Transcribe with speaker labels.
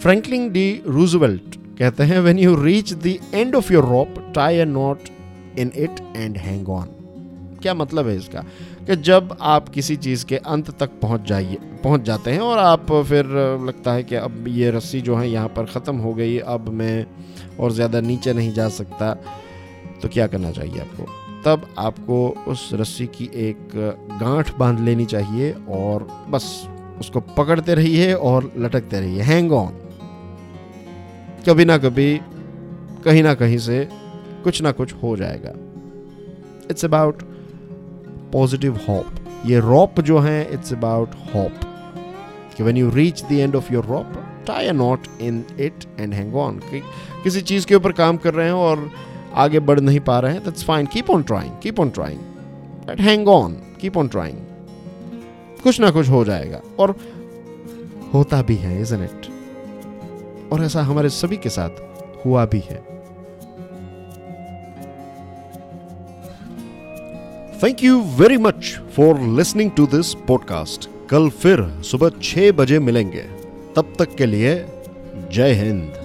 Speaker 1: Franklin D Roosevelt कहते हैं when you reach the end of your rope tie a knot in it and hang on क्या मतलब है इसका? कि जब आप किसी चीज़ के अंत तक पहुँच जाइए, पहुँच जाते हैं और आप फिर लगता है कि अब ये रस्सी जो है यहाँ पर ख़त्म हो गई, अब मैं और ज़्यादा नीचे नहीं जा सकता तो क्या करना चाहिए आपको? तब आपको उस रस्सी की एक गांठ बाँध लेनी चाहिए और बस उसको पकड़ते रहिए और लटकते रहिए। हैंग ऑन कभी ना कभी, कहीं ना कहीं से कुछ ना कुछ हो जाएगा। इट्स अबाउट पॉजिटिव होप ये रॉप जो है इट्स अबाउट होप कि when you reach the end of your rope tie a knot in it and hang on किसी चीज़ के ऊपर काम कर रहे हैं और आगे बढ़ नहीं पा रहे हैं that's fine keep on trying keep on trying but hang on keep on trying कुछ ना कुछ हो जाएगा, और होता भी है इजन इट और ऐसा हमारे सभी के साथ हुआ भी है। Thank you very much for listening to this podcast कल फिर सुबह छह बजे मिलेंगे। तब तक के लिए जय हिंद।